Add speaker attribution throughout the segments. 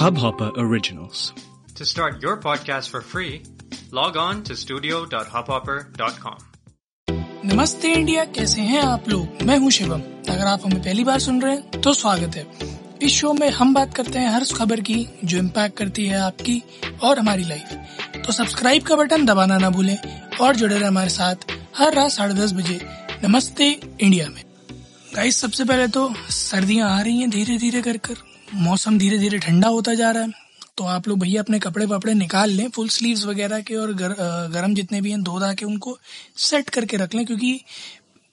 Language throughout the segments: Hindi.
Speaker 1: Hubhopper Originals.
Speaker 2: To start your podcast for free, log on to studio.hubhopper.com.
Speaker 3: नमस्ते इंडिया कैसे हैं आप लोग? मैं हूँ शिवम। अगर आप हमें पहली बार सुन रहे हैं तो स्वागत है। इस शो में हम बात करते हैं हर उस खबर की जो इम्पैक्ट करती है आपकी और हमारी लाइफ तो सब्सक्राइब का बटन दबाना ना भूलें और जुड़े रहे हमारे साथ हर रात साढ़े दस बजे नमस्ते इंडिया में। गाइस सबसे पहले तो सर्दियाँ आ रही हैं धीरे धीरे कर कर मौसम धीरे धीरे ठंडा होता जा रहा है तो आप लोग भैया अपने कपड़े वपड़े निकाल लें फुल स्लीव्स वगैरह के और गर, गर्म जितने भी हैं धो धा के उनको सेट करके रख लें क्योंकि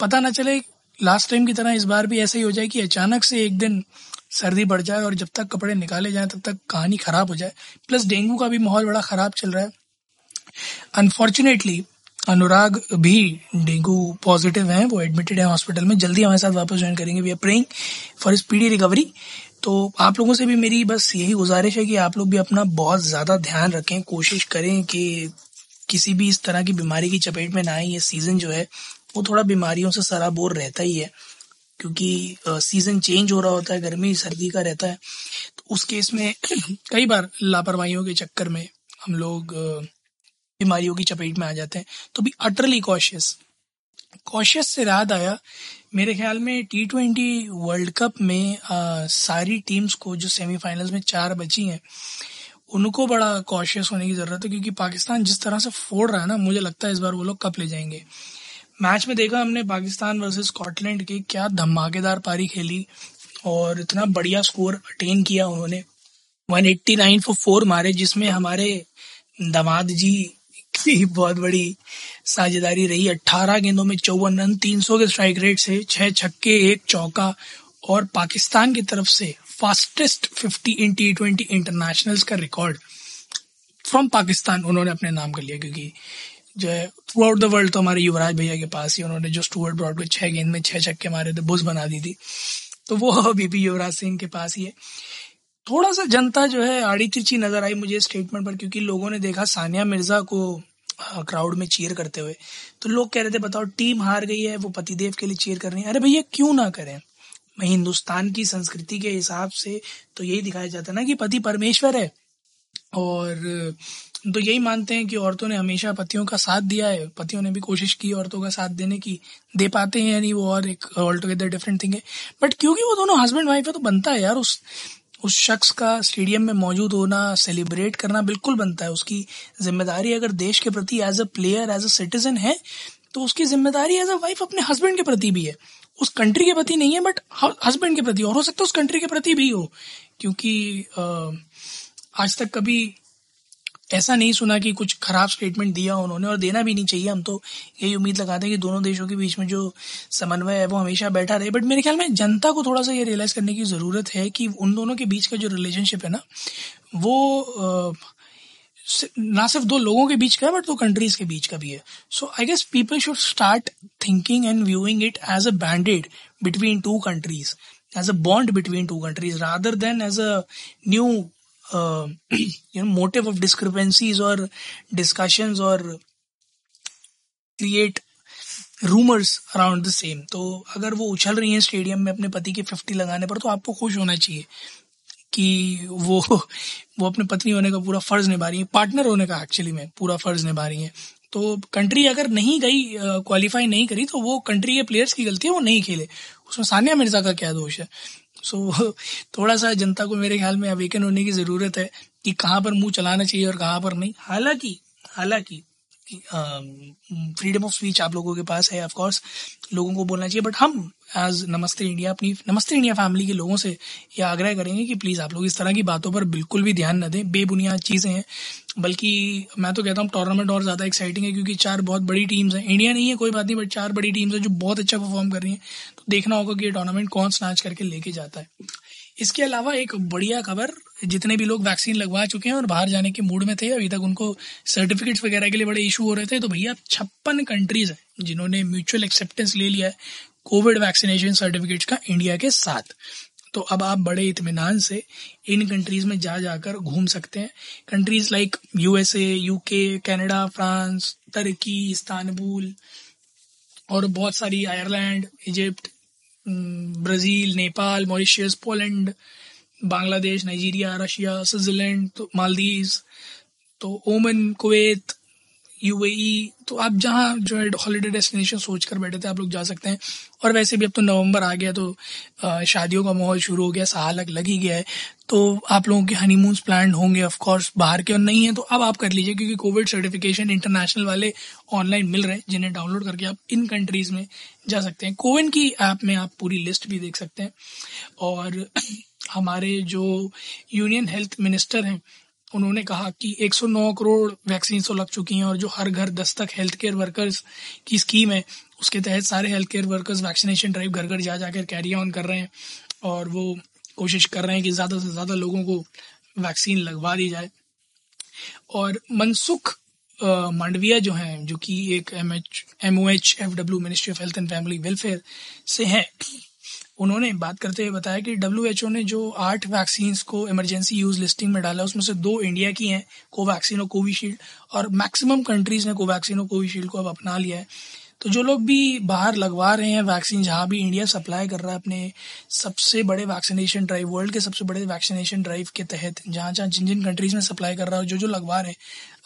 Speaker 3: पता ना चले लास्ट टाइम की तरह इस बार भी ऐसा ही हो जाए कि अचानक से एक दिन सर्दी बढ़ जाए और जब तक कपड़े निकाले जाए तब तक कहानी खराब हो जाए। प्लस डेंगू का भी माहौल बड़ा खराब चल रहा है। अनफॉर्चुनेटली अनुराग भी डेंगू पॉजिटिव हैं वो एडमिटेड है हॉस्पिटल में जल्दी हमारे साथ वापस ज्वाइन करेंगे। We are praying for speedy recovery तो आप लोगों से भी मेरी बस यही गुजारिश है कि आप लोग भी अपना बहुत ज़्यादा ध्यान रखें, कोशिश करें कि किसी भी इस तरह की बीमारी की चपेट में ना आए। ये सीज़न जो है, वो थोड़ा बीमारियों से सराबोर रहता ही है, क्योंकि सीज़न चेंज हो रहा होता है, गर्मी, सर्दी का रहता है। तो उस केस में कई बार लापरवाहियों के चक्कर में हम लोग बीमारियों की चपेट में आ जाते हैं। तो भी अटरली कॉशियस कॉशियस से याद आया मेरे ख्याल में टी ट्वेंटी वर्ल्ड कप में आ, सारी टीम्स को जो सेमीफाइनल्स में चार बची हैं उनको बड़ा कॉशियस होने की ज़रूरत है क्योंकि पाकिस्तान जिस तरह से फोड़ रहा है ना मुझे लगता है इस बार वो लोग कप ले जाएँगे। मैच में देखा हमने पाकिस्तान वर्सेस स्कॉटलैंड की क्या धमाकेदार पारी खेली और इतना बढ़िया स्कोर अटेन किया उन्होंने। 189 फॉर फोर मारे जिसमें हमारे दमाद जी की बहुत बड़ी साझेदारी रही। अट्ठारह गेंदों में चौवन रन, तीन सौ के स्ट्राइक रेट से, छह छक्के, एक चौका। और पाकिस्तान की तरफ़ से fastest fifty in T twenty internationals का रिकॉर्ड फ्रॉम पाकिस्तान, उन्होंने अपने नाम कर लिया। क्योंकि जो है थ्रू आउट द वर्ल्ड तो हमारे युवराज भैया के पास ही उन्होंने जो स्टूअर्ट ब्रॉड को छह गेंद में छह छक्के मारे थे बुज बना दी थी। तो वो अभी भी युवराज सिंह के पास ही है। थोड़ा सा जनता जो है, आड़ी तिरछी नज़र आई मुझे स्टेटमेंट पर, क्योंकि लोगों ने देखा सानिया मिर्ज़ा को क्राउड में चीयर करते हुए। तो लोग कह रहे थे, बताओ टीम हार गई है, वो पतिदेव के लिए चीयर कर रही है। अरे भैया, क्यों ना करें? मैं हिंदुस्तान की संस्कृति के हिसाब से तो यही दिखाया जाता है ना कि पति परमेश्वर है। और तो यही मानते हैं कि औरतों ने हमेशा पतियों का साथ दिया है। पतियों ने भी कोशिश की औरतों का साथ देने की। दे पाते हैं, यानी वो और एक ऑल टुगेदर डिफरेंट थिंग है। बट क्योंकि वो दोनों हस्बैंड वाइफ है तो बनता है यार उस उस शख्स का स्टेडियम में मौजूद होना, सेलिब्रेट करना बिल्कुल बनता है। उसकी ज़िम्मेदारी अगर देश के प्रति as a player as a citizen है तो उसकी ज़िम्मेदारी एज अ वाइफ अपने हस्बैंड के प्रति भी है। उस कंट्री के प्रति नहीं है बट हस्बैंड के प्रति, और हो सकता है उस कंट्री के प्रति भी हो, क्योंकि आज तक कभी ऐसा नहीं सुना कि कुछ खराब स्टेटमेंट दिया उन्होंने और देना भी नहीं चाहिए। हम तो यही उम्मीद लगाते हैं कि दोनों देशों के बीच में जो समन्वय है, वो हमेशा बैठा रहे। बट मेरे ख्याल में जनता को थोड़ा सा ये रियलाइज़ करने की ज़रूरत है कि उन दोनों के बीच का जो रिलेशनशिप है ना, वो ना सिर्फ़ दो लोगों के बीच का है बट दो कंट्रीज़ के बीच का भी है। So I guess people should start thinking and viewing it as a banded between two countries as a bond between two countries rather than as a new uh, you know motive of discrepancies or discussions or create rumours around the same तो अगर वो उछल रही हैं स्टेडियम में अपने पति के फिफ्टी लगाने पर तो आपको खुश होना चाहिए कि वो वो अपने पत्नी होने का पूरा फ़र्ज़ निभा रही है। पार्टनर होने का एक्चुअली में पूरा फ़र्ज़ निभा रही है। तो कंट्री अगर नहीं गई क्वालिफाई नहीं करी तो वो कंट्री के प्लेयर्स की गलती है वो नहीं खेले। उसमें सानिया मिर्ज़ा का क्या दोष है? सो so, थोड़ा सा जनता को मेरे ख्याल में अवेकन होने की ज़रूरत है कि कहाँ पर मुँह चलाना चाहिए और कहाँ पर नहीं। हालाँकि हालाँकि फ्रीडम ऑफ़ स्पीच आप लोगों के पास है ऑफ़ कोर्स लोगों को बोलना चाहिए बट हम एज नमस्ते इंडिया अपनी नमस्ते इंडिया फैमिली के लोगों से यह आग्रह करेंगे कि प्लीज़ आप लोग इस तरह की बातों पर बिल्कुल भी ध्यान न दें। बेबुनियाद चीज़ें हैं बल्कि मैं तो कहता हूँ टूर्नामेंट और ज़्यादा एक्साइटिंग है क्योंकि चार बहुत बड़ी टीम्स हैं। इंडिया नहीं है कोई बात नहीं बट चार बड़ी टीम्स हैं जो बहुत अच्छा परफॉर्म कर रही हैं। देखना होगा कि ये टूर्नामेंट कौन स्नैच करके लेके जाता है। इसके अलावा एक बढ़िया खबर, जितने भी लोग वैक्सीन लगवा चुके हैं और बाहर जाने के मूड में थे, अभी तक उनको सर्टिफिकेट्स वगैरह के लिए बड़े इशू हो रहे थे तो भैया छप्पन कंट्रीज़ हैं जिन्होंने म्यूचुअल एक्सेप्टेंस ले लिया है कोविड वैक्सीनेशन सर्टिफिकेट्स का इंडिया के साथ। तो अब आप बड़े इतमान से इन कंट्रीज़ में जा जाकर घूम सकते हैं। Countries like USA UK Canada France तुर्की इस्तानबुल और बहुत सारी Ireland Egypt Brazil Nepal Mauritius Poland Bangladesh Nigeria Russia Switzerland तो मालदीव तो ओमन कुवैत यूएई तो आप जहाँ जो है हॉलीडे डेस्टिनेशन सोच कर बैठे थे, आप लोग जा सकते हैं। और वैसे भी अब तो नवंबर आ गया तो शादियों का माहौल शुरू हो गया, साल लग ही गया है। तो आप लोगों के हनीमून प्लान होंगे ऑफ़ कोर्स बाहर के और नहीं है तो अब आप कर लीजिए, क्योंकि कोविड सर्टिफिकेशन इंटरनेशनल वाले ऑनलाइन मिल रहे हैं, जिन्हें डाउनलोड करके आप इन कंट्रीज़ में जा सकते हैं। कोविन की ऐप में आप पूरी लिस्ट भी देख सकते हैं। और हमारे जो यूनियन हेल्थ मिनिस्टर हैं उन्होंने कहा कि 109 करोड़ वैक्सीन तो लग चुकी हैं और जो हर घर दस्तक हेल्थ केयर वर्कर्स की स्कीम है, उसके तहत सारे health care workers vaccination drive घर घर जा जाकर कैरी ऑन कर रहे हैं और वो कोशिश कर रहे हैं कि ज़्यादा से ज़्यादा लोगों को वैक्सीन लगवा दी जाए। और मनसुख मांडविया जो हैं, जो कि एक M H M O H F W ministry of health and family welfare से हैं उन्होंने बात करते हुए बताया कि डब्ल्यूएचओ ने जो आठ वैक्सीन को इमरजेंसी यूज़ लिस्टिंग में डाला, उसमें से दो इंडिया की हैं कोवैक्सीन और कोविशील्ड और मैक्सिमम कंट्रीज़ ने कोवैक्सीन और कोविशील्ड को अब अपना लिया है। तो जो लोग भी बाहर लगवा रहे हैं वैक्सीन जहाँ भी इंडिया सप्लाई कर रहा है अपने सबसे बड़े वैक्सीनेशन ड्राइव वर्ल्ड के सबसे बड़े वैक्सीनेशन ड्राइव के तहत, जहाँ जहाँ जिन जिन कंट्रीज़ में सप्लाई कर रहा है, जो जो लगवा रहे हैं,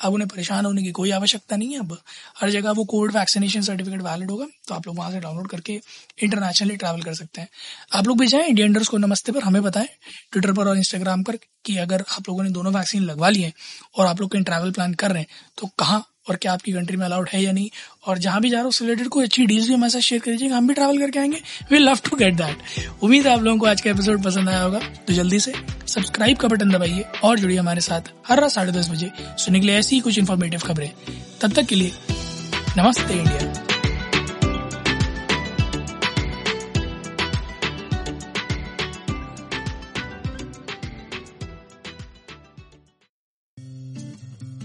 Speaker 3: अब उन्हें परेशान होने की कोई आवश्यकता नहीं है। अब हर जगह वो कोविड वैक्सीनेशन सर्टिफिकेट वैलिड होगा तो आप लोग वहाँ से डाउनलोड करके इंटरनेशनली ट्रैवल कर सकते हैं। आप लोग भी जाएँ इंडिया इंडर्स को नमस्ते पर हमें बताएँ ट्विटर पर और इंस्टाग्राम पर, कि अगर आप लोगों ने दोनों वैक्सीन लगवा लिए और आप लोग कहीं ट्रैवल प्लान कर रहे हैं तो कहाँ और क्या आपकी कंट्री में अलाउड है या नहीं? और जहाँ भी जा रहा हूँ रिलेटेड कोई अच्छी डील्स भी हमारे साथ शेयर कर दीजिएगा हम भी ट्रैवल करके आएँगे। We love to get that उम्मीद है आप लोगों को आज का एपिसोड पसंद आया होगा। तो जल्दी से सब्सक्राइब का बटन दबाइए और जुड़िए हमारे साथ हर रात साढ़े दस बजे सुनने के लिए ऐसी ही कुछ इन्फॉर्मेटिव खबरें। तब तक के लिए नमस्ते इंडिया।